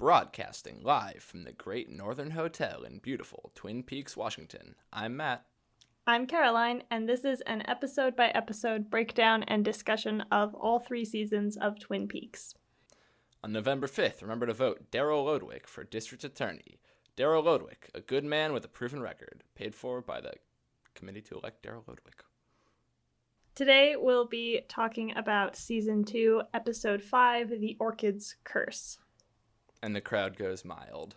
Broadcasting live from the Great Northern Hotel in beautiful Twin Peaks, Washington. I'm Matt. I'm Caroline, and this is an episode by episode breakdown and discussion of all three seasons of Twin Peaks. On November 5th, remember to vote Daryl Lodwick for District Attorney. Daryl Lodwick, a good man with a proven record, paid for by the committee to elect Daryl Lodwick. Today we'll be talking about season 2, episode 5, The Orchid's Curse. And the crowd goes mild.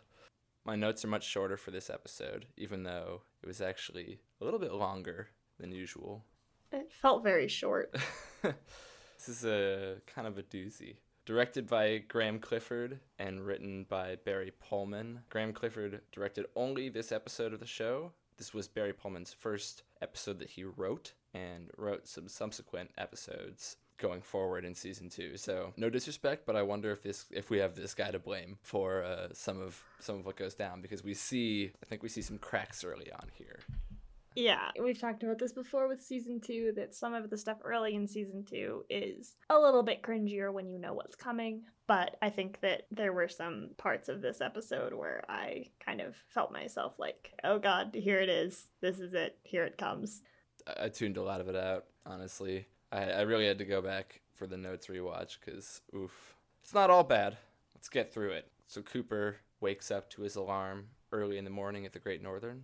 My notes are much shorter for this episode, even though it was actually a little bit longer than usual. It felt very short. this is a kind of a doozy. Directed by Graeme Clifford and written by Barry Pullman. Graeme Clifford directed only this episode of the show. This was Barry Pullman's first episode that he wrote and wrote some subsequent episodes going forward in season two. So no disrespect, but I wonder if this if we have this guy to blame for uh, some of some of what goes down because we see I think we see some cracks early on here. Yeah, we've talked about this before with season two that some of the stuff early in season two is a little bit cringier when you know what's coming. But I think that there were some parts of this episode where I kind of felt myself like, oh god, here it is. This is it. Here it comes. I tuned a lot of it out, honestly. I, I really had to go back for the notes rewatch because, oof, it's not all bad. Let's get through it. So Cooper wakes up to his alarm early in the morning at the Great Northern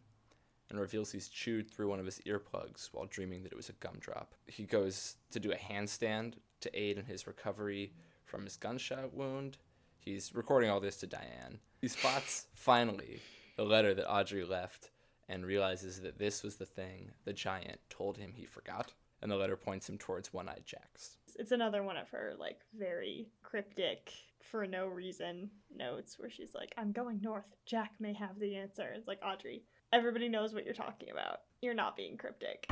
and reveals he's chewed through one of his earplugs while dreaming that it was a gumdrop. He goes to do a handstand to aid in his recovery from his gunshot wound. He's recording all this to Diane. He spots, finally, the letter that Audrey left and realizes that this was the thing the giant told him he forgot. And the letter points him towards One Eyed Jack's. It's another one of her, like, very cryptic, for no reason notes where she's like, I'm going north. Jack may have the answer. It's like, Audrey, everybody knows what you're talking about. You're not being cryptic.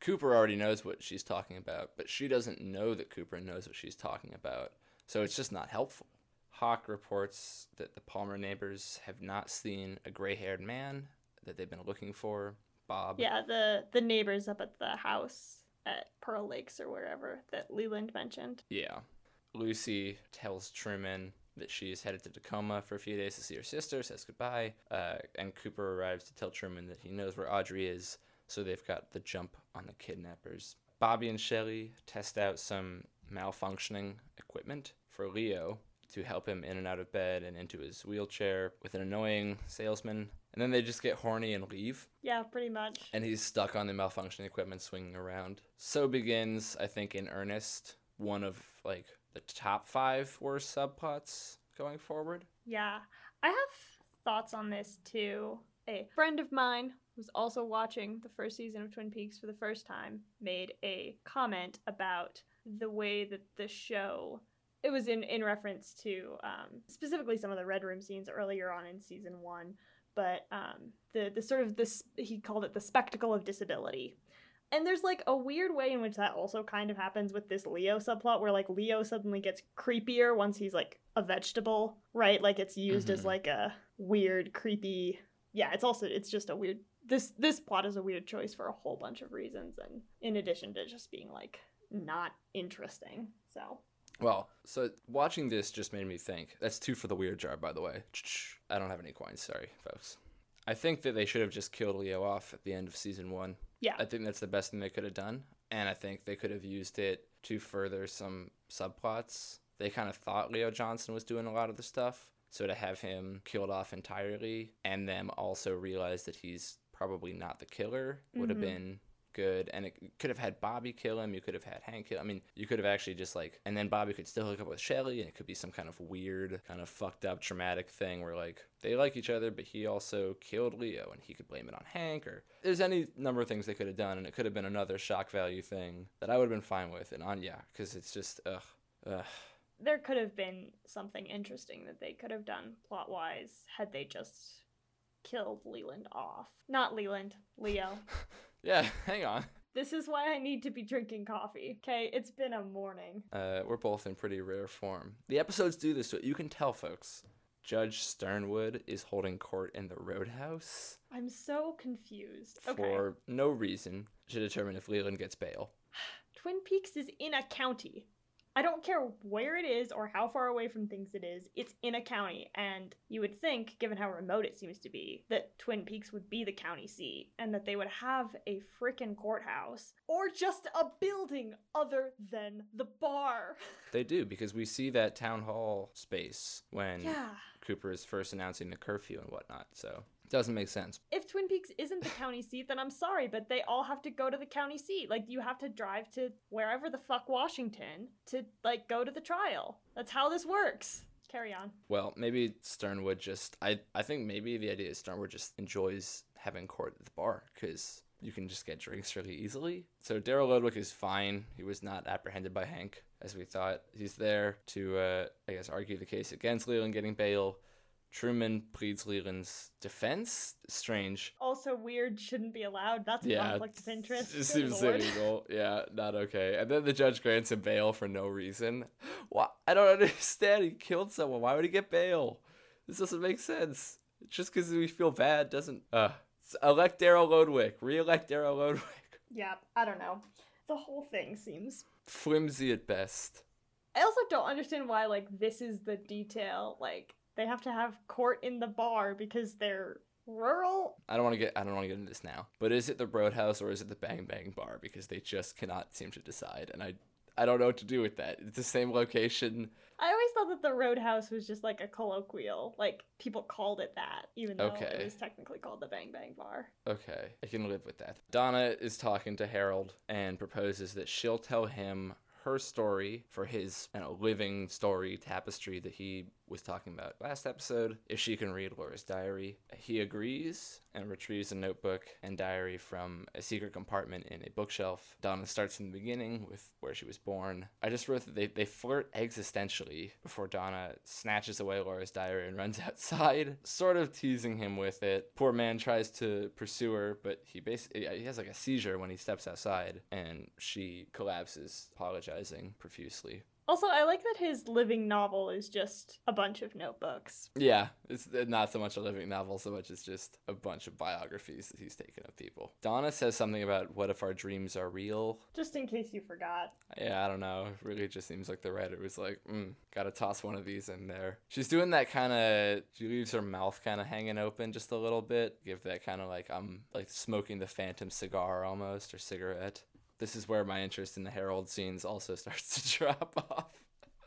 Cooper already knows what she's talking about, but she doesn't know that Cooper knows what she's talking about. So it's just not helpful. Hawk reports that the Palmer neighbors have not seen a gray haired man that they've been looking for, Bob. Yeah, the, the neighbors up at the house at Pearl Lakes or wherever that Leland mentioned. Yeah. Lucy tells Truman that she's headed to Tacoma for a few days to see her sister, says goodbye, uh, and Cooper arrives to tell Truman that he knows where Audrey is, so they've got the jump on the kidnappers. Bobby and Shelly test out some malfunctioning equipment for Leo to help him in and out of bed and into his wheelchair with an annoying salesman. And then they just get horny and leave. Yeah, pretty much. And he's stuck on the malfunctioning equipment swinging around. So begins, I think, in earnest, one of like the top five worst subplots going forward. Yeah. I have thoughts on this too. A friend of mine who's also watching the first season of Twin Peaks for the first time made a comment about the way that the show it was in in reference to um, specifically some of the red room scenes earlier on in season one but um, the the sort of this he called it the spectacle of disability. And there's like a weird way in which that also kind of happens with this leo subplot where like leo suddenly gets creepier once he's like a vegetable right? Like it's used mm-hmm. as like a weird creepy yeah it's also it's just a weird this this plot is a weird choice for a whole bunch of reasons and in addition to just being like not interesting so well, so watching this just made me think. That's two for the weird jar, by the way. I don't have any coins. Sorry, folks. I think that they should have just killed Leo off at the end of season one. Yeah. I think that's the best thing they could have done. And I think they could have used it to further some subplots. They kind of thought Leo Johnson was doing a lot of the stuff. So to have him killed off entirely and them also realize that he's probably not the killer would mm-hmm. have been good and it could have had Bobby kill him. You could have had Hank kill. I mean, you could have actually just like, and then Bobby could still hook up with Shelly, and it could be some kind of weird, kind of fucked up, traumatic thing where like they like each other, but he also killed Leo, and he could blame it on Hank. Or there's any number of things they could have done, and it could have been another shock value thing that I would have been fine with. And on yeah, because it's just ugh, ugh. There could have been something interesting that they could have done plot wise had they just killed Leland off. Not Leland, Leo. Yeah, hang on. This is why I need to be drinking coffee. Okay, it's been a morning. Uh, we're both in pretty rare form. The episodes do this, so you can tell, folks. Judge Sternwood is holding court in the Roadhouse. I'm so confused. For okay. no reason to determine if Leland gets bail. Twin Peaks is in a county. I don't care where it is or how far away from things it is, it's in a county. And you would think, given how remote it seems to be, that Twin Peaks would be the county seat and that they would have a freaking courthouse or just a building other than the bar. They do because we see that town hall space when Yeah. Cooper is first announcing the curfew and whatnot. So doesn't make sense. If Twin Peaks isn't the county seat, then I'm sorry, but they all have to go to the county seat. Like you have to drive to wherever the fuck Washington to like go to the trial. That's how this works. Carry on. Well, maybe Sternwood just I I think maybe the idea is Sternwood just enjoys having court at the bar because you can just get drinks really easily. So Daryl Ludwig is fine. He was not apprehended by Hank as we thought. He's there to uh, I guess argue the case against Leland getting bail. Truman pleads Leland's defense. Strange. Also weird, shouldn't be allowed. That's a Yeah, conflict of interest. It seems illegal. Yeah, not okay. And then the judge grants him bail for no reason. Why? I don't understand. He killed someone. Why would he get bail? This doesn't make sense. Just because we feel bad doesn't. Uh, elect Daryl Lodwick. Re-elect Daryl Lodwick. Yeah, I don't know. The whole thing seems Flimsy at best. I also don't understand why like this is the detail. Like they have to have court in the bar because they're rural. I don't want to get. I don't want to get into this now. But is it the Roadhouse or is it the Bang Bang Bar? Because they just cannot seem to decide, and I, I don't know what to do with that. It's the same location. I always thought that the Roadhouse was just like a colloquial, like people called it that, even though Okay. it was technically called the Bang Bang Bar. Okay, I can live with that. Donna is talking to Harold and proposes that she'll tell him her story for his you know, living story tapestry that he was talking about last episode if she can read Laura's diary. He agrees and retrieves a notebook and diary from a secret compartment in a bookshelf. Donna starts in the beginning with where she was born. I just wrote that they, they flirt existentially before Donna snatches away Laura's diary and runs outside, sort of teasing him with it. Poor man tries to pursue her, but he basically he has like a seizure when he steps outside and she collapses, apologizing profusely. Also, I like that his living novel is just a bunch of notebooks. Yeah, it's not so much a living novel, so much as just a bunch of biographies that he's taken of people. Donna says something about what if our dreams are real? Just in case you forgot. Yeah, I don't know. It really just seems like the writer was like, mm, gotta toss one of these in there. She's doing that kind of, she leaves her mouth kind of hanging open just a little bit. Give that kind of like, I'm like smoking the phantom cigar almost, or cigarette. This is where my interest in the Harold scenes also starts to drop off.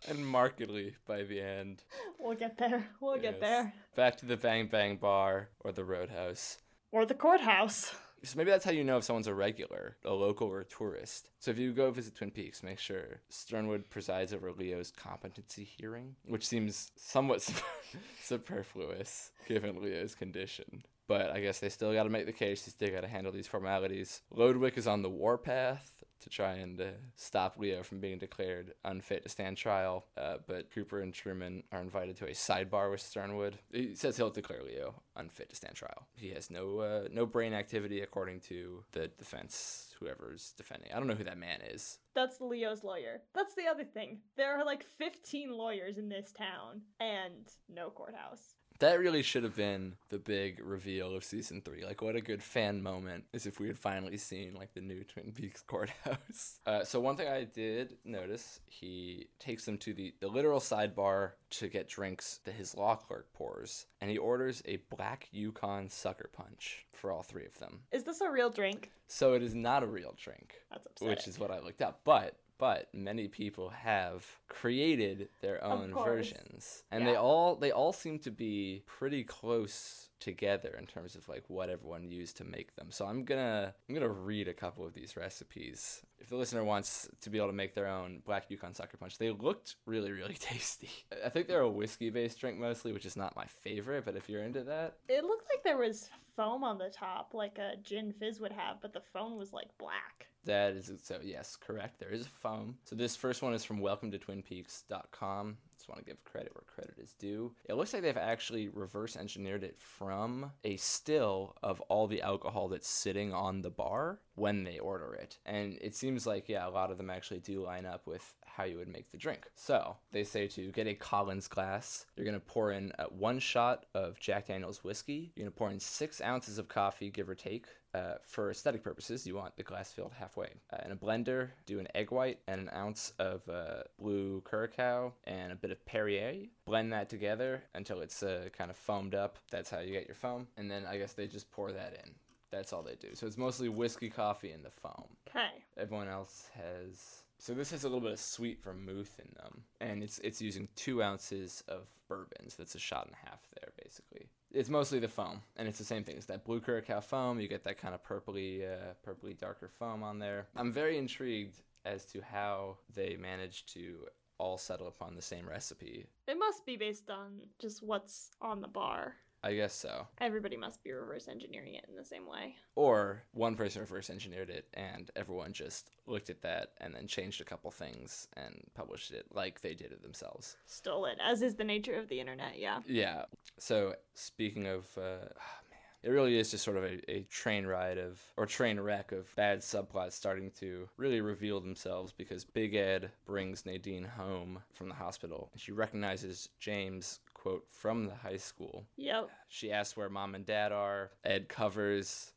And markedly by the end. We'll get there. We'll get there. Back to the Bang Bang Bar or the Roadhouse. Or the courthouse. So maybe that's how you know if someone's a regular, a local, or a tourist. So if you go visit Twin Peaks, make sure Sternwood presides over Leo's competency hearing, which seems somewhat sup- superfluous given Leo's condition. But I guess they still got to make the case. They still got to handle these formalities. Lodwick is on the warpath to try and uh, stop Leo from being declared unfit to stand trial. Uh, but Cooper and Truman are invited to a sidebar with Sternwood. He says he'll declare Leo unfit to stand trial. He has no uh, no brain activity according to the defense, whoever's defending. I don't know who that man is. That's Leo's lawyer. That's the other thing. There are like 15 lawyers in this town and no courthouse. That really should have been the big reveal of season three. Like, what a good fan moment is if we had finally seen like the new Twin Peaks courthouse. Uh, so one thing I did notice, he takes them to the the literal sidebar to get drinks that his law clerk pours, and he orders a black Yukon sucker punch for all three of them. Is this a real drink? So it is not a real drink That's upsetting. which is what I looked up. But but many people have created their own versions, and they all they all seem to be pretty close together in terms of like what everyone used to make them. So I'm gonna I'm gonna read a couple of these recipes. If the listener wants to be able to make their own Black Yukon Sucker Punch, they looked really really tasty. I think they're a whiskey based drink mostly, which is not my favorite. But if you're into that, It looked like there was foam on the top, like a gin fizz would have, but the foam was like black. That is so yes, correct. There is a foam. So this first one is from welcome to twinpeaks.com. Just want to give credit where credit is due. It looks like they've actually reverse engineered it from a still of all the alcohol that's sitting on the bar when they order it. And it seems like, yeah, a lot of them actually do line up with how you would make the drink. So they say to get a Collins glass, you're going to pour in uh, one shot of Jack Daniels whiskey. You're going to pour in six ounces of coffee, give or take. Uh, for aesthetic purposes, you want the glass filled halfway. Uh, in a blender, do an egg white and an ounce of uh, blue curacao and a bit of Perrier. Blend that together until it's uh, kind of foamed up. That's how you get your foam. And then I guess they just pour that in. That's all they do. So it's mostly whiskey, coffee, and the foam. Okay. Everyone else has. So this has a little bit of sweet vermouth in them, and it's it's using two ounces of bourbon. So that's a shot and a half there, basically. It's mostly the foam, and it's the same thing. It's that blue curacao foam. You get that kind of purpley, uh, purpley darker foam on there. I'm very intrigued as to how they managed to all settle upon the same recipe. It must be based on just what's on the bar. I guess so. Everybody must be reverse engineering it in the same way. Or one person reverse engineered it and everyone just looked at that and then changed a couple things and published it like they did it themselves. Stole it, as is the nature of the internet, yeah. Yeah. So speaking of, uh, man, it really is just sort of a, a train ride of, or train wreck of bad subplots starting to really reveal themselves because Big Ed brings Nadine home from the hospital. and She recognizes James, quote, from the high school. Yep. She asks where mom and dad are. Ed covers.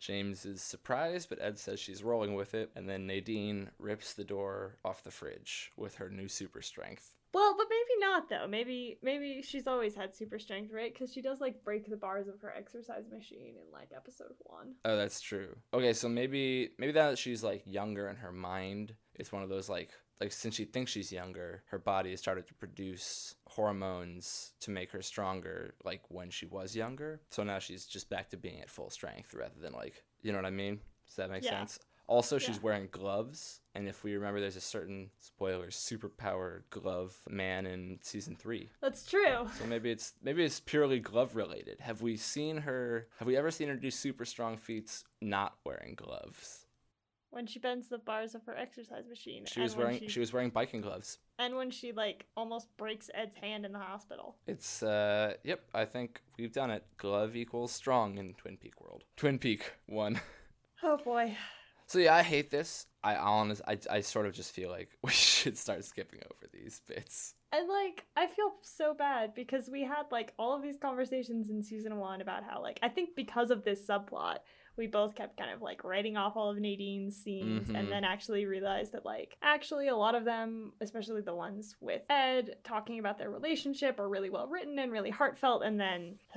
James is surprised, but Ed says she's rolling with it. And then Nadine rips the door off the fridge with her new super strength. Well, but maybe not though. Maybe maybe she's always had super strength, right? Because she does like break the bars of her exercise machine in like episode one. Oh, that's true. Okay, so maybe maybe that she's like younger in her mind. It's one of those like like since she thinks she's younger, her body has started to produce hormones to make her stronger like when she was younger. So now she's just back to being at full strength rather than like, you know what I mean? Does that make Yeah. sense? Also, she's Yeah. wearing gloves, and if we remember, there's a certain spoiler, superpowered glove man in season three. That's true. So maybe it's maybe it's purely glove related. Have we seen her? Have we ever seen her do super strong feats not wearing gloves? When she bends the bars of her exercise machine. She was wearing she was wearing biking gloves. and when she like almost breaks Ed's hand in the hospital. It's uh yep, I think we've done it. Glove equals strong in Twin Peak world. Twin Peak one. Oh boy. So yeah, I hate this. I honest I I sort of just feel like we should start skipping over these bits. And like I feel so bad because we had like all of these conversations in season 1 about how like I think because of this subplot we both kept kind of like writing off all of Nadine's scenes Mhm. and then actually realized that like actually a lot of them, especially the ones with Ed talking about their relationship are really well written and really heartfelt and then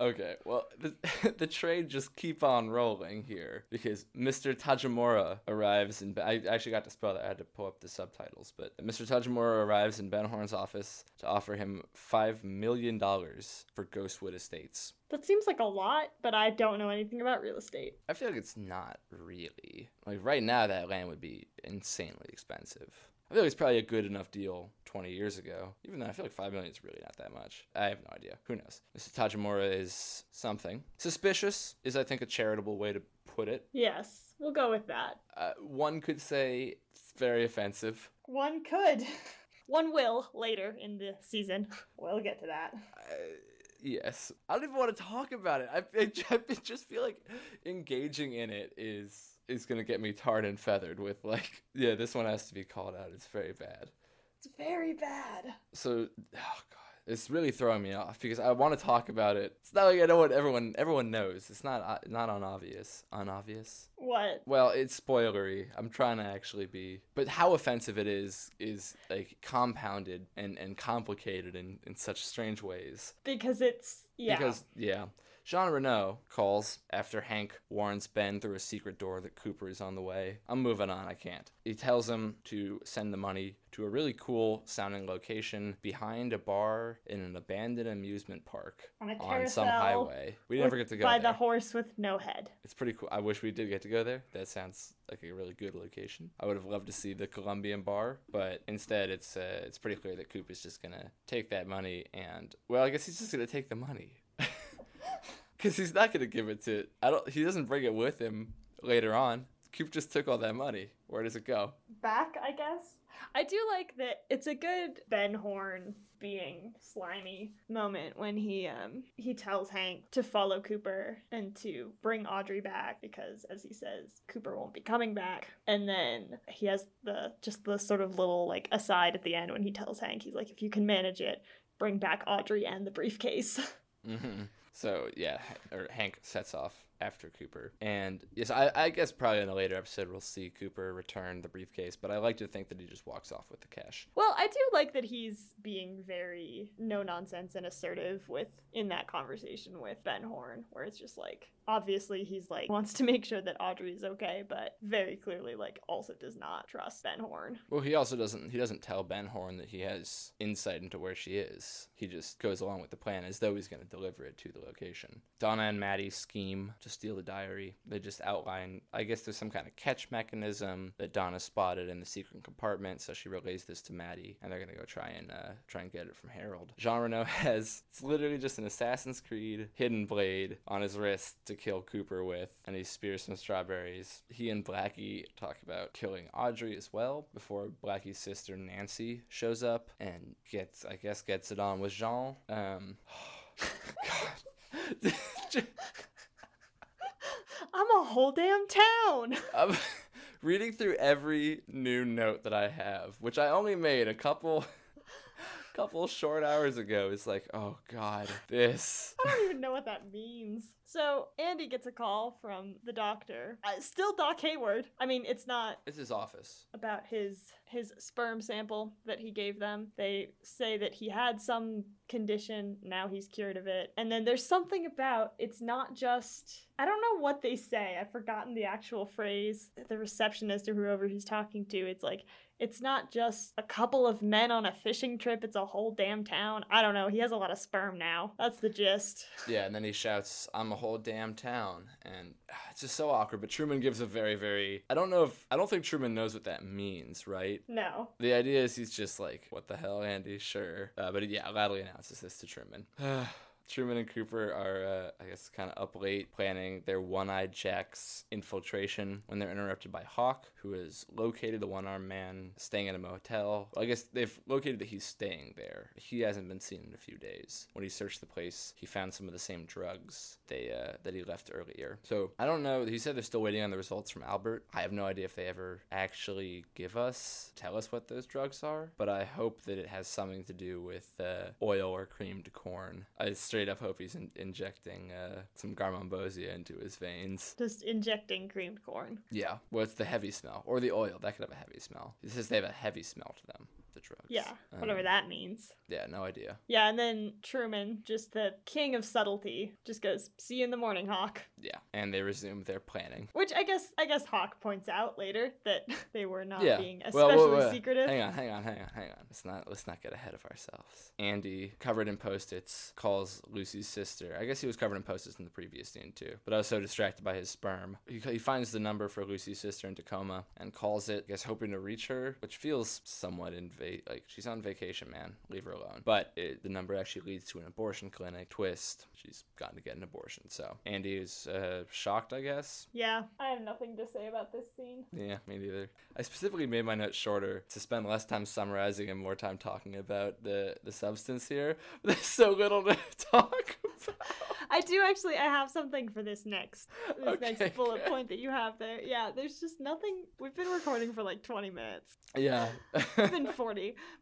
Okay, well, the, the trade just keep on rolling here because Mr. Tajimura arrives in. I actually got to spell that. I had to pull up the subtitles, but Mr. Tajimura arrives in Ben Horne's office to offer him five million dollars for Ghostwood Estates. that seems like a lot, but I don't know anything about real estate. I feel like it's not really like right now that land would be insanely expensive. I feel like it's probably a good enough deal 20 years ago. Even though I feel like 5 million is really not that much. I have no idea. Who knows? Mr. Tajimura is something. Suspicious is, I think, a charitable way to put it. Yes, we'll go with that. Uh, one could say it's very offensive. One could. One will later in the season. We'll get to that. Uh, yes. I don't even want to talk about it. I, I, I just feel like engaging in it is is gonna get me tarred and feathered with like yeah this one has to be called out. It's very bad. It's very bad. so oh god. It's really throwing me off because i want to talk about it. It's not like i know what everyone everyone knows. It's not uh, not unobvious unobvious. What? well it's spoilery. I'm trying to actually be but how offensive it is is like compounded and and complicated in in such strange ways. Because it's yeah. because yeah, Jean Renault calls after Hank warns Ben through a secret door that Cooper is on the way. I'm moving on. I can't. He tells him to send the money to a really cool sounding location behind a bar in an abandoned amusement park on on some highway. We never get to go by there. the horse with no head. It's pretty cool. I wish we did get to go there. That sounds like a really good location. I would have loved to see the Colombian bar, but instead, it's uh, it's pretty clear that Coop is just gonna take that money and well, I guess he's just gonna take the money because he's not gonna give it to. I don't. He doesn't bring it with him later on. Coop just took all that money. Where does it go? Back, I guess. I do like that it's a good Ben Horne being slimy moment when he um he tells Hank to follow Cooper and to bring Audrey back because as he says Cooper won't be coming back and then he has the just the sort of little like aside at the end when he tells Hank he's like if you can manage it bring back Audrey and the briefcase hmm So yeah, or Hank sets off after Cooper, and yes, I, I guess probably in a later episode we'll see Cooper return the briefcase, but I like to think that he just walks off with the cash. Well, I do like that he's being very no nonsense and assertive with in that conversation with Ben Horne, where it's just like obviously he's like wants to make sure that Audrey is okay, but very clearly like also does not trust Ben Horne. Well, he also doesn't he doesn't tell Ben Horne that he has insight into where she is. He just goes along with the plan as though he's going to deliver it to the location. Donna and Maddie scheme to steal the diary. They just outline, I guess there's some kind of catch mechanism that Donna spotted in the secret compartment, so she relays this to Maddie, and they're to go try and uh, try and get it from Harold. Jean Renault has it's literally just an Assassin's Creed hidden blade on his wrist to kill Cooper with, and he spears some strawberries. He and Blackie talk about killing Audrey as well before Blackie's sister Nancy shows up and gets, I guess, gets it on with Jean. Um, God. I'm a whole damn town. I'm reading through every new note that I have, which I only made a couple couple short hours ago. It's like, oh god, this. I don't even know what that means. So Andy gets a call from the doctor. Uh, still Doc Hayward. I mean, it's not It's his office. about his his sperm sample that he gave them. They say that he had some condition, now he's cured of it. And then there's something about it's not just I don't know what they say. I've forgotten the actual phrase. The receptionist or whoever he's talking to, it's like it's not just a couple of men on a fishing trip, it's a whole damn town. I don't know. He has a lot of sperm now. That's the gist. Yeah, and then he shouts, "I'm a whole damn town," and ah, it's just so awkward. But Truman gives a very, very. I don't know if I don't think Truman knows what that means, right? No. The idea is he's just like, "What the hell, Andy?" Sure, uh, but yeah, loudly announces this to Truman. Truman and Cooper are, uh, I guess, kind of up late planning their one eyed Jack's infiltration when they're interrupted by Hawk, who has located the one armed man staying at a motel. Well, I guess they've located that he's staying there. He hasn't been seen in a few days. When he searched the place, he found some of the same drugs they uh, that he left earlier. So I don't know. He said they're still waiting on the results from Albert. I have no idea if they ever actually give us, tell us what those drugs are, but I hope that it has something to do with uh, oil or creamed corn. I straight up hope he's in- injecting uh, some garmonbozia into his veins. Just injecting creamed corn. Yeah, well, it's the heavy smell or the oil that could have a heavy smell. He says they have a heavy smell to them. The drugs. Yeah, whatever Um, that means. Yeah, no idea. Yeah, and then Truman, just the king of subtlety, just goes, "See you in the morning, Hawk." Yeah, and they resume their planning. Which I guess I guess Hawk points out later that they were not yeah. being Well, especially wait, wait, secretive. Hang on, hang on, hang on, hang on. Let's not let's not get ahead of ourselves. Andy, covered in post-its, calls Lucy's sister. I guess he was covered in post-its in the previous scene too, but I was so distracted by his sperm. He, he finds the number for Lucy's sister in Tacoma and calls it. I guess hoping to reach her, which feels somewhat inva- like she's on vacation, man. Leave her alone. But it, the number actually leads to an abortion clinic. Twist. She's gotten to get an abortion. So Andy is uh, shocked, I guess. Yeah, I have nothing to say about this scene. Yeah, me neither. I specifically made my notes shorter to spend less time summarizing and more time talking about the the substance here. There's so little to talk about. I do actually. I have something for this next this Okay, next bullet good. point that you have there. Yeah, there's just nothing. We've been recording for like 20 minutes. Yeah. It's been 40,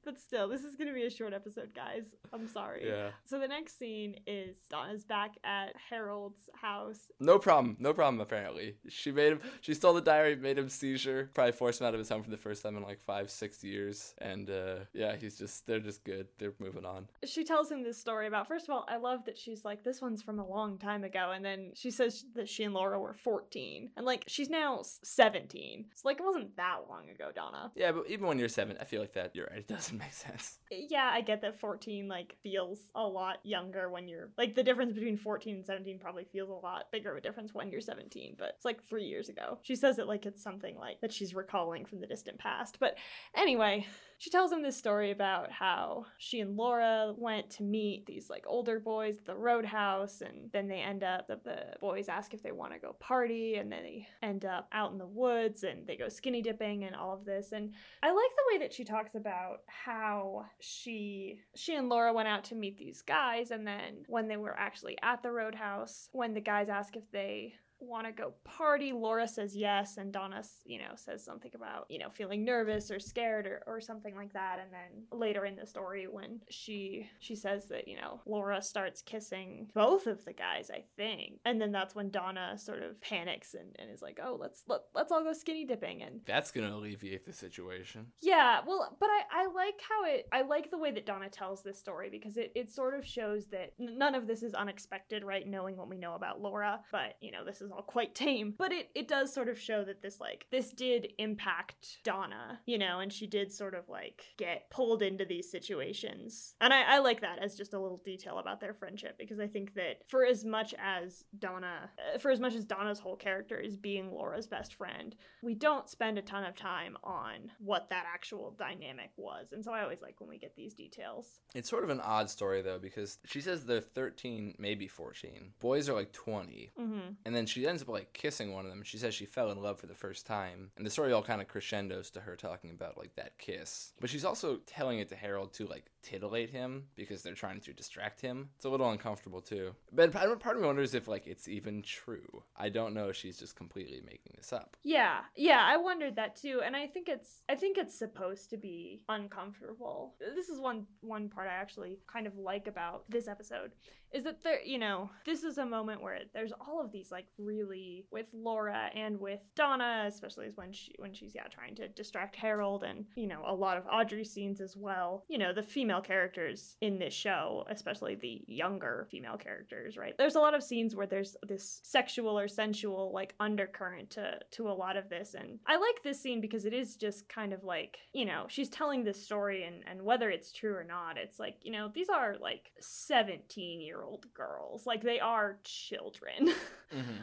but still, this is gonna be a short episode, guys. I'm sorry. yeah. So the next scene is Donna's back at Harold's house. No problem. No problem. Apparently, she made him. She stole the diary, made him seizure, probably forced him out of his home for the first time in like five, six years. And uh, yeah, he's just. They're just good. They're moving on. She tells him this story about. First of all, I love that she's like, "This one's from a long time ago," and then she says that she and Laura were 14, and like she's now 17. So like it wasn't that long ago, Donna. Yeah, but even when you're seven, I feel like that. You're right. It doesn't make sense. Yeah, I get that 14 like feels a lot younger when you're like the difference between 14 and 17 probably feels a lot bigger of a difference when you're 17, but it's like 3 years ago. She says it like it's something like that she's recalling from the distant past. But anyway, she tells him this story about how she and Laura went to meet these like older boys at the roadhouse, and then they end up the, the boys ask if they want to go party, and then they end up out in the woods and they go skinny dipping and all of this. And I like the way that she talks about how she she and Laura went out to meet these guys, and then when they were actually at the roadhouse, when the guys ask if they want to go party. Laura says yes, and Donna, you know, says something about, you know, feeling nervous or scared or, or something like that. And then later in the story, when she she says that, you know, Laura starts kissing both of the guys, I think. And then that's when Donna sort of panics and, and is like, oh, let's let, let's all go skinny dipping. And that's gonna alleviate the situation. Yeah, well, but I, I like how it I like the way that Donna tells this story because it, it sort of shows that none of this is unexpected, right? Knowing what we know about Laura. But, you know, this is all quite tame. But it, it does sort of show that this like this did impact Donna, you know, and she did sort of like get pulled into these situations. And I, I like that as just a little detail about their friendship because I think that for as much as Donna uh, for as much as Donna's whole character is being Laura's best friend, we don't spend a ton of time on what that actual dynamic was. And so I always like when we get these details. It's sort of an odd story though because she says they're 13, maybe 14. Boys are like 20. Mm-hmm. And then she ends up like kissing one of them. She says she fell in love for the first time. And the story all kind of crescendos to her talking about like that kiss. But she's also telling it to Harold to like titillate him because they're trying to distract him. It's a little uncomfortable too. But part of me wonders if like it's even true. I don't know if she's just completely making this up. Yeah. Yeah, I wondered that too. And I think it's I think it's supposed to be uncomfortable. This is one one part I actually kind of like about this episode is that there, you know, this is a moment where there's all of these like really with Laura and with Donna, especially when she when she's yeah trying to distract Harold and you know a lot of Audrey scenes as well. You know, the female characters in this show, especially the younger female characters, right? There's a lot of scenes where there's this sexual or sensual like undercurrent to to a lot of this and I like this scene because it is just kind of like, you know, she's telling this story and and whether it's true or not, it's like, you know, these are like 17 year old girls. Like they are children. Mm-hmm.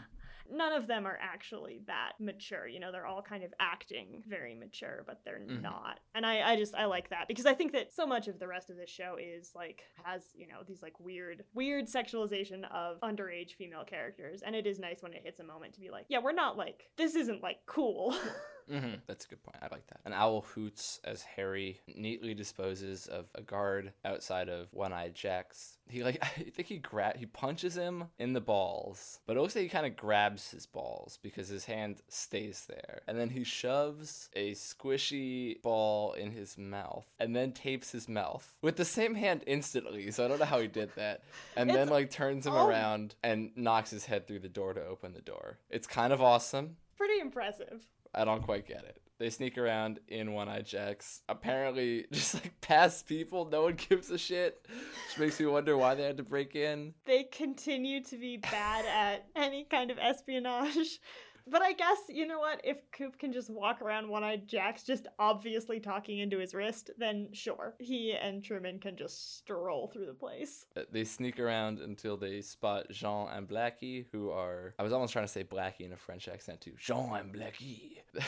None of them are actually that mature. You know, they're all kind of acting very mature, but they're Mhm. not. And I, I just I like that because I think that so much of the rest of this show is like has, you know, these like weird weird sexualization of underage female characters. And it is nice when it hits a moment to be like, yeah, we're not like this isn't like cool. Mm-hmm. That's a good point. I like that. An owl hoots as Harry neatly disposes of a guard outside of One Eyed Jack's. He like I think he grab he punches him in the balls, but it looks like he kind of grabs his balls because his hand stays there, and then he shoves a squishy ball in his mouth, and then tapes his mouth with the same hand instantly. So I don't know how he did that, and then like turns him oh. around and knocks his head through the door to open the door. It's kind of awesome. Pretty impressive. I don't quite get it. They sneak around in One Eye Jacks. Apparently, just like past people, no one gives a shit. Which makes me wonder why they had to break in. they continue to be bad at any kind of espionage. But I guess, you know what? If Coop can just walk around one eyed Jack's just obviously talking into his wrist, then sure. He and Truman can just stroll through the place. Uh, They sneak around until they spot Jean and Blackie, who are. I was almost trying to say Blackie in a French accent too. Jean and Blackie.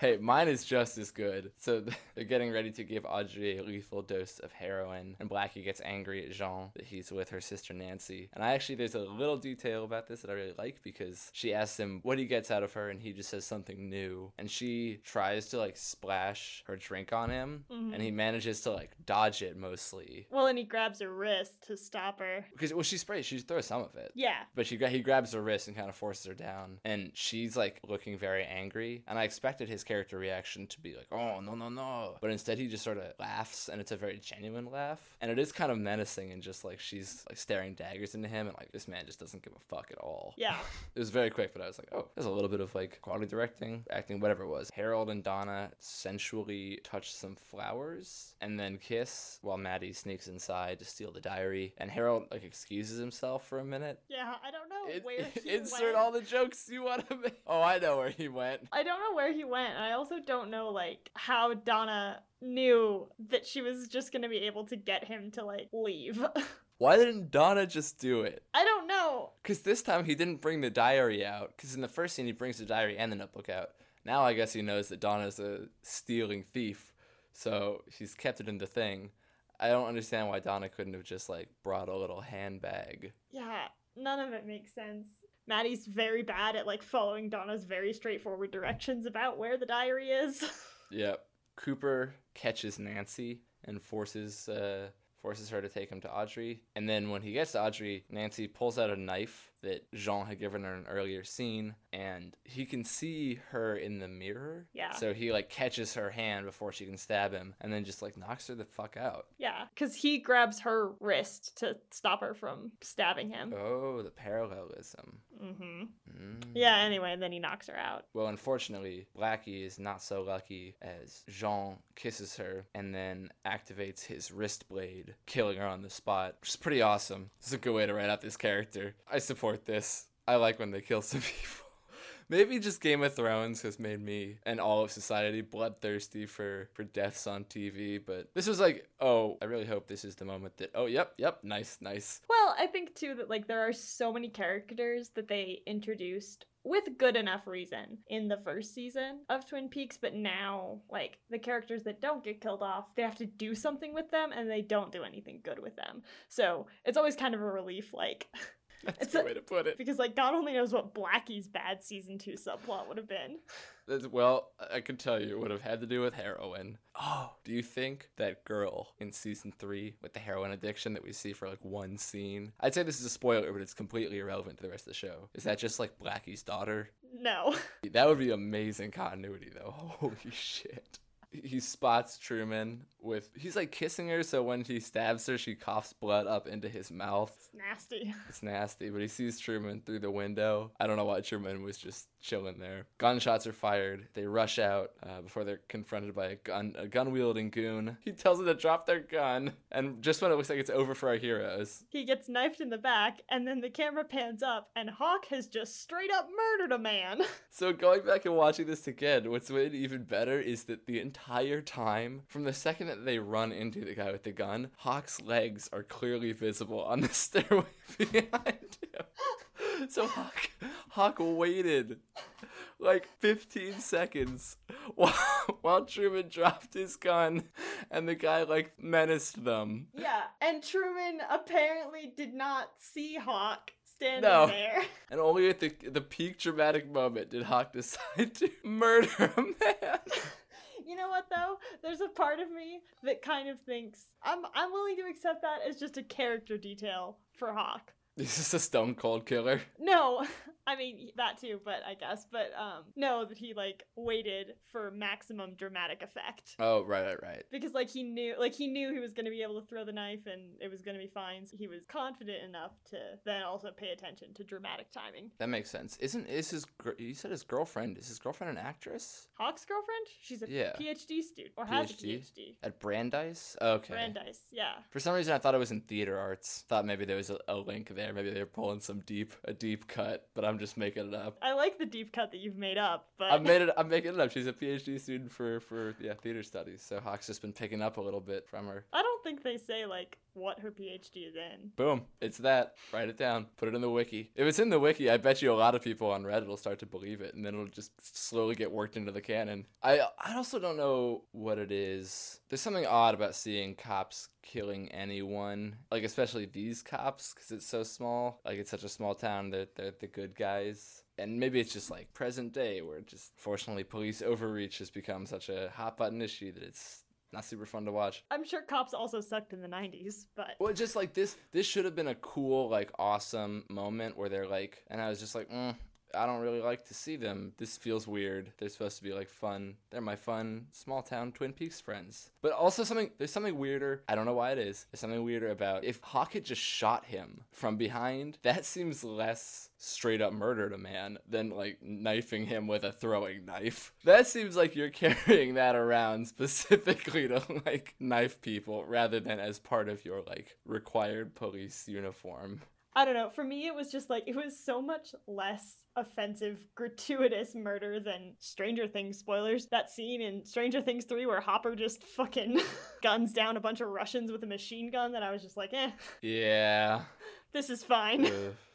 hey, mine is just as good. So they're getting ready to give Audrey a lethal dose of heroin, and Blackie gets angry at Jean that he's with her sister Nancy. And I actually, there's a little detail about this that I really like because she asks him what he gets out of her, and he just says something new. And she tries to like splash her drink on him, mm-hmm. and he manages to like dodge it mostly. Well, and he grabs her wrist to stop her. Because well, she sprays, she throws some of it. Yeah. But she he grabs her wrist and kind of forces her down, and she's like looking very angry. And I expected his character reaction to be like, "Oh no no no," but instead he just sort of laughs, and it's a very genuine laugh, and it is kind of menacing and just like she's like staring daggers into him, and like this man just doesn't give a fuck at all. Yeah. It was very quick, but I was like, oh, there's a little bit of like quality directing, acting, whatever it was. Harold and Donna sensually touch some flowers and then kiss while Maddie sneaks inside to steal the diary. And Harold like excuses himself for a minute. Yeah, I don't know It- where he insert went. all the jokes you want to make. Oh, I know where he went. I don't know where he went, and I also don't know like how Donna knew that she was just gonna be able to get him to like leave. Why didn't Donna just do it? I don't know. Because this time he didn't bring the diary out. Because in the first scene, he brings the diary and the notebook out. Now I guess he knows that Donna's a stealing thief. So he's kept it in the thing. I don't understand why Donna couldn't have just like brought a little handbag. Yeah, none of it makes sense. Maddie's very bad at like following Donna's very straightforward directions about where the diary is. Yep. Cooper catches Nancy and forces uh, forces her to take him to Audrey. And then when he gets to Audrey, Nancy pulls out a knife that Jean had given her in an earlier scene, and he can see her in the mirror. Yeah. So he like catches her hand before she can stab him, and then just like knocks her the fuck out. yeah, because he grabs her wrist to stop her from stabbing him. Oh, the parallelism. Mm-hmm. Mm. Yeah, anyway, and then he knocks her out. Well, unfortunately, Blackie is not so lucky as Jean kisses her and then activates his wrist blade, killing her on the spot, which is pretty awesome. Is a good way to write out this character. I support this. I like when they kill some people. Maybe just Game of Thrones has made me and all of society bloodthirsty for for deaths on TV, but this was like, oh, I really hope this is the moment that oh, yep, yep, nice, nice. Well, I think too that like there are so many characters that they introduced with good enough reason in the first season of Twin Peaks, but now like the characters that don't get killed off, they have to do something with them and they don't do anything good with them. So it's always kind of a relief, like That's It's a good way to put it. because like God only knows what Blackie's bad season two subplot would have been. That's- Well, I can tell you it would have had to do with heroin. Oh, do you think that girl in season three with the heroin addiction that we see for like one scene? I'd say this is a spoiler, but it's completely irrelevant to the rest of the show. Is that just like Blackie's daughter? No. That would be amazing continuity, though. Holy shit. He spots Truman with. He's like kissing her, so when he stabs her, she coughs blood up into his mouth. It's nasty. It's nasty, but he sees Truman through the window. I don't know why Truman was just chilling there. Gunshots are fired. They rush out uh, before they're confronted by a gun a gun wielding goon. He tells them to drop their gun, and just when it looks like it's over for our heroes, He gets knifed in the back, and then the camera pans up, and Hawk has just straight up murdered a man. So going back and watching this again, what's made it even better is that the entire time, from the second that they run into the guy with the gun, Hawk's legs are clearly visible on the stairway behind him. So Hawk, Hawk waited like 15 seconds while, while Truman dropped his gun and the guy like menaced them. yeah, and Truman apparently did not see Hawk standing No. there. And only at the the peak dramatic moment did Hawk decide to murder a man. You know what though? There's a part of me that kind of thinks I'm I'm willing to accept that as just a character detail for Hawk. This is a stone cold killer. No, I mean that too, but I guess, but um, no, that he like waited for maximum dramatic effect Oh, right, right, right. because like he knew, like he knew he was gonna be able to throw the knife and it was gonna be fine. So he was confident enough to then also pay attention to dramatic timing. That makes sense. Isn't is his you said his girlfriend? Is his girlfriend an actress Hawk's girlfriend, she's a Yeah. PhD student or has a PhD? PhD. at Brandeis? Okay. Brandeis, yeah. For some reason, I thought it was in theater arts. Thought maybe there was a, a link there. Maybe they were pulling some deep a deep cut, but I'm just making it up. I like the deep cut that you've made up, but I made it. I'm making it up. She's a PhD student for for yeah theater studies. So Hawk's just been picking up a little bit from her. I don't think they say like what her PhD is in. Boom. It's that. Write it down. Put it in the wiki. If it's in the wiki, I bet you a lot of people on Reddit will start to believe it, and then it'll just slowly get worked into the canon. I I also don't know what it is. There's something odd about seeing cops killing anyone, like especially these cops, because it's so small. Like it's such a small town. They're they're the good guys. And maybe it's just like present day, where just fortunately police overreach has become such a hot button issue that it's not super fun to watch. I'm sure cops also sucked in the 90s, but Well, just like this, this should have been a cool, like, awesome moment where they're like, and I was just like, mm, I don't really like to see them. This feels weird. They're supposed to be like fun. They're my fun small town Twin Peaks friends. But also something, there's something weirder. I don't know why it is. There's something weirder about if Hawk had just shot him from behind. That seems less straight up murdered a man than like knifing him with a throwing knife. That seems like you're carrying that around specifically to like knife people rather than as part of your like required police uniform. I don't know. For me, it was just like it was so much less offensive, gratuitous murder than Stranger Things spoilers. That scene in Stranger Things 3 where Hopper just fucking guns down a bunch of Russians with a machine gun that I was just like, eh, Yeah. this is fine.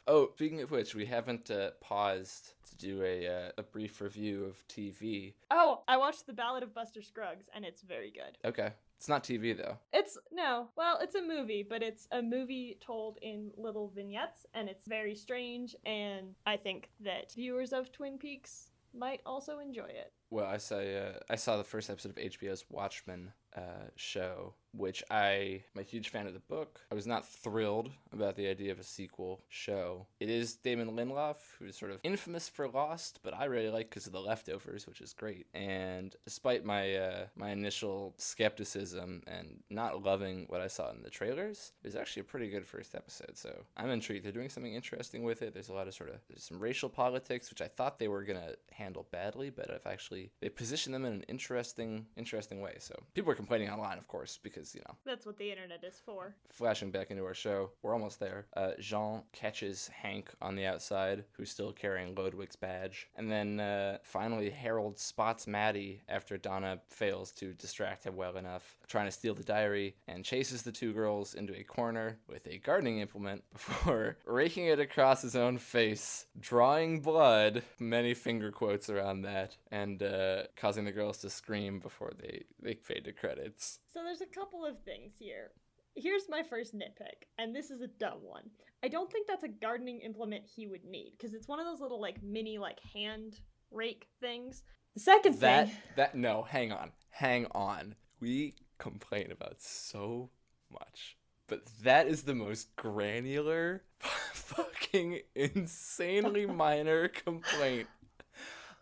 Oh, speaking of which, we haven't uh, paused do a uh, a brief review of TV. Oh, I watched The Ballad of Buster Scruggs and it's very good. Okay, it's not TV though. It's no, well, it's a movie, but it's a movie told in little vignettes and it's very strange and I think that viewers of Twin Peaks might also enjoy it. Well, I saw uh, I saw the first episode of HBO's Watchmen uh, show, which I am a huge fan of the book. I was not thrilled about the idea of a sequel show. It is Damon Lindelof, who's sort of infamous for Lost, but I really like because of the leftovers, which is great. And despite my uh, my initial skepticism and not loving what I saw in the trailers, it was actually a pretty good first episode. So I'm intrigued. They're doing something interesting with it. There's a lot of sort of there's some racial politics, which I thought they were gonna handle badly, but I've actually they position them in an interesting interesting way. So people are complaining online, of course, because you know That's what the internet is for. flashing back into our show, we're almost there. Uh, Jean catches Hank on the outside, who's still carrying Lodwick's badge. And then uh, finally, Harold spots Maddie after Donna fails to distract him well enough, trying to steal the diary, and chases the two girls into a corner with a gardening implement before raking it across his own face, drawing blood, many finger quotes around that, and uh, causing the girls to scream before they, they fade to credits. So there's a couple of things here. Here's my first nitpick, and this is a dumb one. I don't think that's a gardening implement he would need because it's one of those little like mini like hand rake things. The second that thing, that no hang on hang on we complain about so much but that is the most granular fucking insanely minor complaint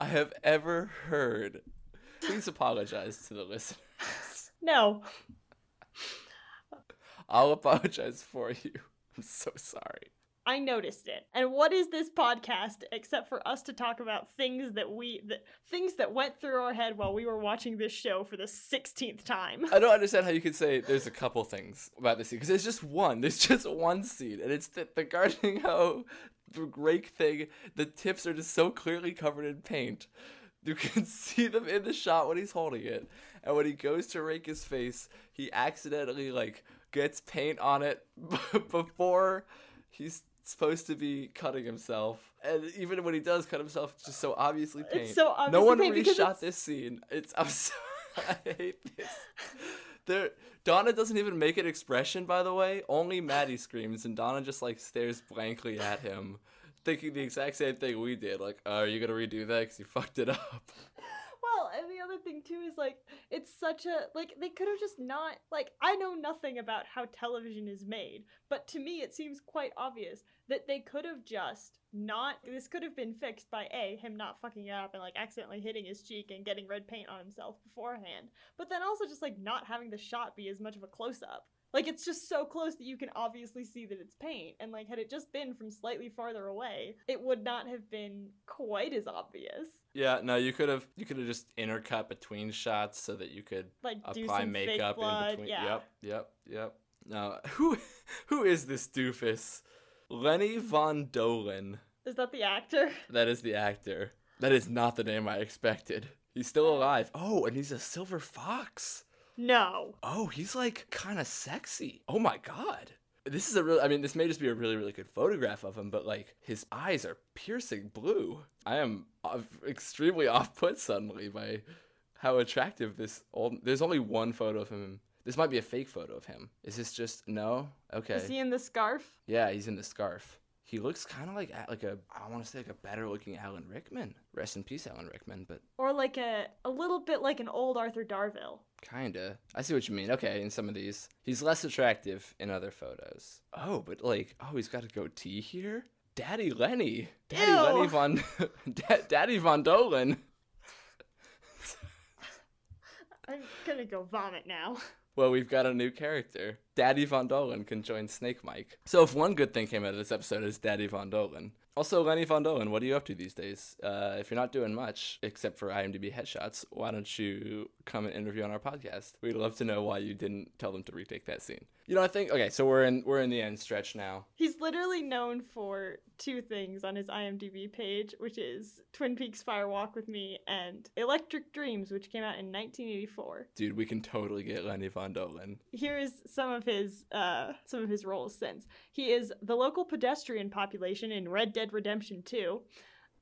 i have ever heard please apologize to the listeners no, i'll apologize for you i'm so sorry I noticed it. And what is this podcast except for us to talk about things that we that things that went through our head while we were watching this show for the 16th time? I don't understand how you could say there's a couple things about this scene because there's just one. There's just one scene, and it's the, the gardening hoe, the rake thing. The tips are just so clearly covered in paint. You can see them in the shot when he's holding it, and when he goes to rake his face, he accidentally like gets paint on it before he's supposed to be cutting himself. And even when he does cut himself, it's just so obviously paint. It's so no one reshot it's- this scene. It's I'm so I hate this. There, Donna doesn't even make an expression. By the way, only Maddie screams, and Donna just like stares blankly at him, thinking the exact same thing we did. Like, oh, are you gonna redo that because you fucked it up? And the other thing too is like it's such a like they could have just not like I know nothing about how television is made, but to me it seems quite obvious that they could have just not this could have been fixed by A, him not fucking up and like accidentally hitting his cheek and getting red paint on himself beforehand. But then also just like not having the shot be as much of a close up. Like it's just so close that you can obviously see that it's paint, and like had it just been from slightly farther away, it would not have been quite as obvious. Yeah, no, you could have you could have just intercut between shots so that you could Like apply makeup blood. in between. Yeah. Yep, yep, yep. Now, who who is this doofus? Lenny Von Dohlen. Is that the actor? That is the actor. That is not the name I expected. He's still alive. Oh, and he's a silver fox. No. Oh, he's like kind of sexy. Oh my god. This is a real I mean, this may just be a really really good photograph of him, but like his eyes are piercing blue. I am extremely off-put suddenly by how attractive this old There's only one photo of him. This might be a fake photo of him. Is this just no? Okay. Is he in the scarf? Yeah, he's in the scarf. He looks kind of like like a I want to say like a better looking Alan Rickman. Rest in peace, Alan Rickman. But Or like a a little bit like an old Arthur Darvill. Kinda, I see what you mean. Okay, in some of these, he's less attractive in other photos. Oh, but like, oh, he's got a goatee here. Daddy Lenny, Daddy Ew. Lenny von, Da- Daddy von Dohlen. I'm gonna go vomit now. Well, we've got a new character. Daddy Von Dohlen can join Snake Mike. So if one good thing came out of this episode is Daddy Von Dohlen. Also, Lenny Von Dohlen, what are you up to these days? Uh, if you're not doing much, except for IMDb headshots, why don't you come and interview on our podcast? We'd love to know why you didn't tell them to retake that scene. You know, I think okay, so we're in we're in the end stretch now. He's literally known for two things on his IMDb page, which is Twin Peaks Fire Walk with Me and Electric Dreams, which came out in 1984. Dude, we can totally get Lenny Von Dohlen. Here is some of his uh some of his roles since. He is the local pedestrian population in Red Dead Redemption 2.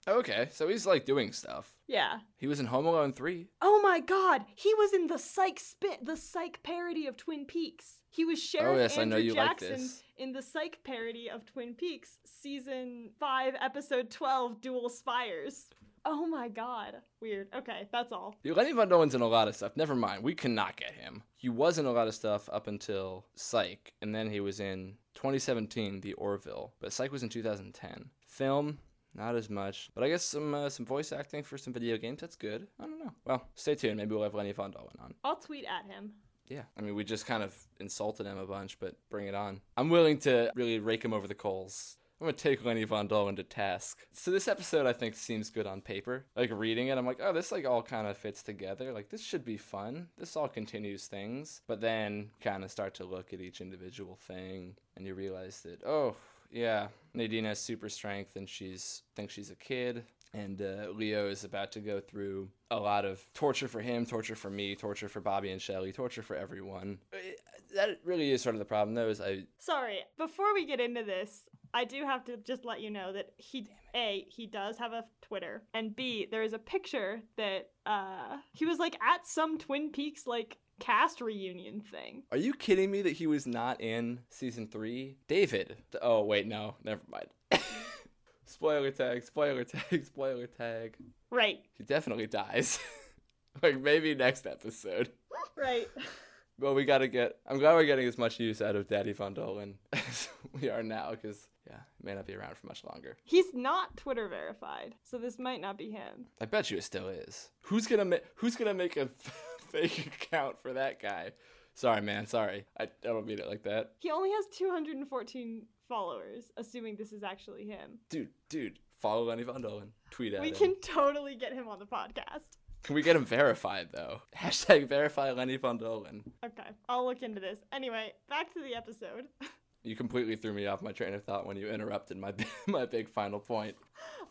Okay, so he's like doing stuff. Yeah. He was in Home Alone 3. Oh my god, he was in the Psych spit the Psych parody of Twin Peaks. He was oh, Sheriff oh, yes, Andrew I know you Jackson like this. in the Psych parody of Twin Peaks, season 5, episode 12, Dual Spires. Oh my god. Weird. Okay, that's all. Lenny Von Dohlen's in a lot of stuff. Never mind, we cannot get him. He was in a lot of stuff up until Psych, and then he was in 2017, The Orville. But Psych was in 2010. Film, not as much. But I guess some uh, some voice acting for some video games, that's good. I don't know. Well, stay tuned. Maybe we'll have Lenny Von on. I'll tweet at him. Yeah, I mean, we just kind of insulted him a bunch, but bring it on. I'm willing to really rake him over the coals. I'm gonna take Lenny Von Dohlen to task. So this episode, I think, seems good on paper. Like reading it, I'm like, oh, this like all kind of fits together. Like this should be fun. This all continues things, but then kind of start to look at each individual thing, and you realize that, oh, yeah, Nadine has super strength, and she's thinks she's a kid. And uh, Leo is about to go through a lot of torture for him, torture for me, torture for Bobby and Shelly, torture for everyone. It- that really is sort of the problem, though. Is I Sorry, before we get into this, I do have to just let you know that he A, he does have a Twitter, and B, there is a picture that uh he was like at some Twin Peaks like cast reunion thing. Are you kidding me that he was not in season three? David. Oh wait, no, never mind. spoiler tag, spoiler tag, spoiler tag. Right. He definitely dies. like maybe next episode. Right. Well, we gotta get. I'm glad we're getting as much use out of Daddy Von Dohlen as we are now, because yeah, he may not be around for much longer. He's not Twitter verified, so this might not be him. I bet you it still is. Who's gonna make? Who's gonna make a fake account for that guy? Sorry, man. Sorry. I, I don't mean it like that. He only has 214 followers, assuming this is actually him. Dude, dude, follow Lenny Von Dohlen. Tweet at We him. We can totally get him on the podcast. Can we get him verified though? Hashtag verify Lenny Von Dohlen. Okay, I'll look into this. Anyway, back to the episode. You completely threw me off my train of thought when you interrupted my my big final point.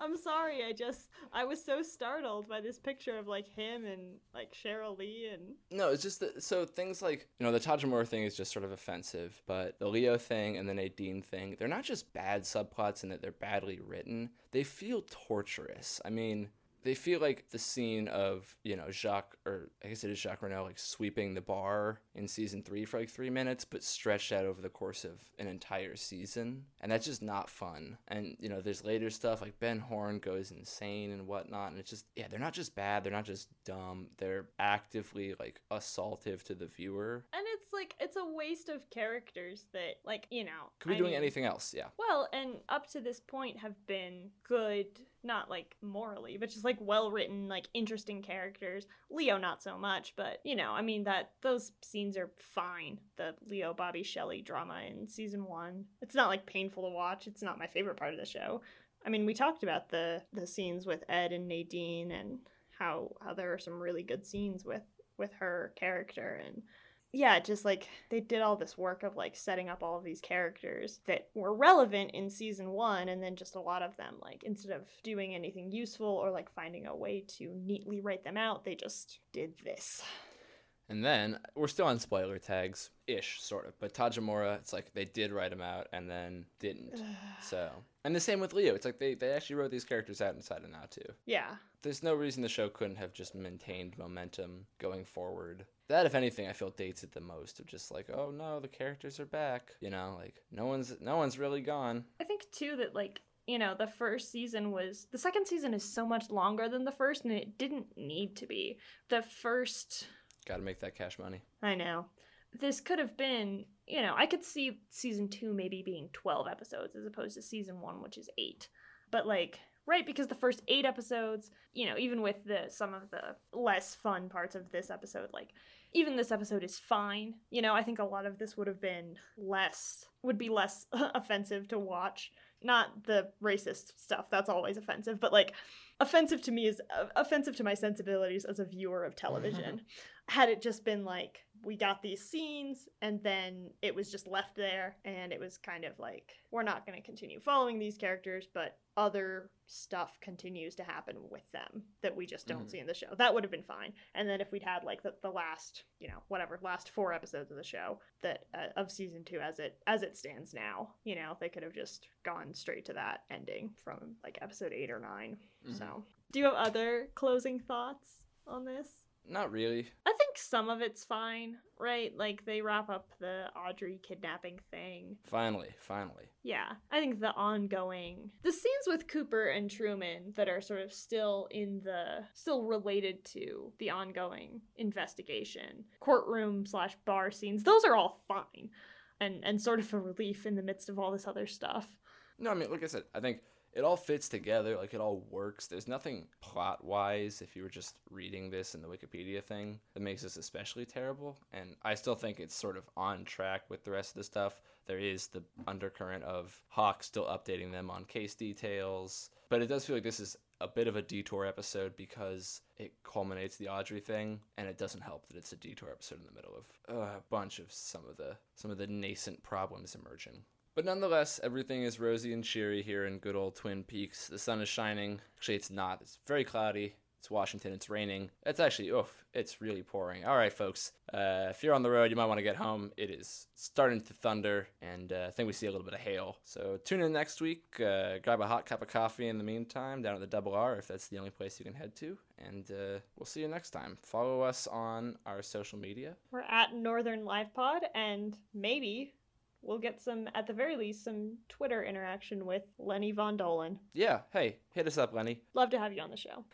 I'm sorry, I just I was so startled by this picture of like him and like Cheryl Lee and No, it's just that so things like you know the Tojamura thing is just sort of offensive, but the Leo thing and the Nadine thing, they're not just bad subplots in that they're badly written. They feel torturous. I mean, they feel like the scene of you know Jacques or I guess it is Jacques Renault like sweeping the bar in season three for like three minutes, but stretched out over the course of an entire season, and that's just not fun. And you know, there's later stuff like Ben Horne goes insane and whatnot, and it's just yeah, they're not just bad, they're not just dumb, they're actively like assaultive to the viewer. and it's like it's a waste of characters that like you know Could be I doing mean- anything else, yeah. Well, and up to this point have been good, not like morally, but just like well written, like interesting characters. Leo not so much, but you know, I mean that those scenes are fine. The Leo Bobby Shelly drama in season one. It's not like painful to watch. It's not my favorite part of the show. I mean, we talked about the the scenes with Ed and Nadine and how how there are some really good scenes with with her character and yeah, just like they did all this work of like setting up all of these characters that were relevant in season one, and then just a lot of them, like instead of doing anything useful or like finding a way to neatly write them out, they just did this. And then we're still on spoiler tags ish, sort of. But Tojamura, it's like they did write him out and then didn't. So, and the same with Leo. It's like they, they actually wrote these characters out inside and decided not to. yeah. There's no reason the show couldn't have just maintained momentum going forward. That, if anything, I feel dates it the most. Of just like, oh no, the characters are back. You know, like no one's no one's really gone. I think too that like you know the first season was the second season is so much longer than the first, and it didn't need to be. The first Got to make that cash money. I know. This could have been, you know, I could see season two maybe being 12 episodes as opposed to season one, which is eight. But, like, right, because the first eight episodes, you know, even with the some of the less fun parts of this episode, like, even this episode is fine. You know, I think a lot of this would have been less, would be less offensive to watch. Not the racist stuff, that's always offensive, but, like, offensive to me is uh, offensive to my sensibilities as a viewer of television had it just been like we got these scenes and then it was just left there and it was kind of like we're not going to continue following these characters but other stuff continues to happen with them that we just don't Mhm. see in the show that would have been fine and then if we'd had like the, the last you know whatever last four episodes of the show that uh, of season two as it as it stands now you know they could have just gone straight to that ending from like episode eight or 9 Mhm. so do you have other closing thoughts on this Not really. I think some of it's fine, right? Like they wrap up the Audrey kidnapping thing. Finally, finally. Yeah, I think the ongoing the scenes with Cooper and Truman that are sort of still in the still related to the ongoing investigation, courtroom slash bar scenes. Those are all fine, and and sort of a relief in the midst of all this other stuff. No, I mean, like I said, I think it all fits together. Like it all works. There's nothing plot wise, if you were just reading this in the Wikipedia thing, that makes this especially terrible. And I still think it's sort of on track with the rest of the stuff. There is the undercurrent of Hawk still updating them on case details. But it does feel like this is a bit of a detour episode because it culminates the Audrey thing, and it doesn't help that it's a detour episode in the middle of a bunch of some of the some of the nascent problems emerging. But nonetheless, everything is rosy and cheery here in good old Twin Peaks. The sun is shining. Actually, it's not. It's very cloudy. It's Washington. It's raining. It's actually, oof, it's really pouring. All right, folks. Uh, if you're on the road, you might want to get home. It is starting to thunder, and uh, I think we see a little bit of hail. So tune in next week. Uh, grab a hot cup of coffee in the meantime down at the Double R if that's the only place you can head to. And uh, we'll see you next time. Follow us on our social media. We're at Northern Live Pod, and maybe we'll get some, at the very least, some Twitter interaction with Lenny Von Dohlen. Yeah, hey, hit us up, Lenny. Love to have you on the show.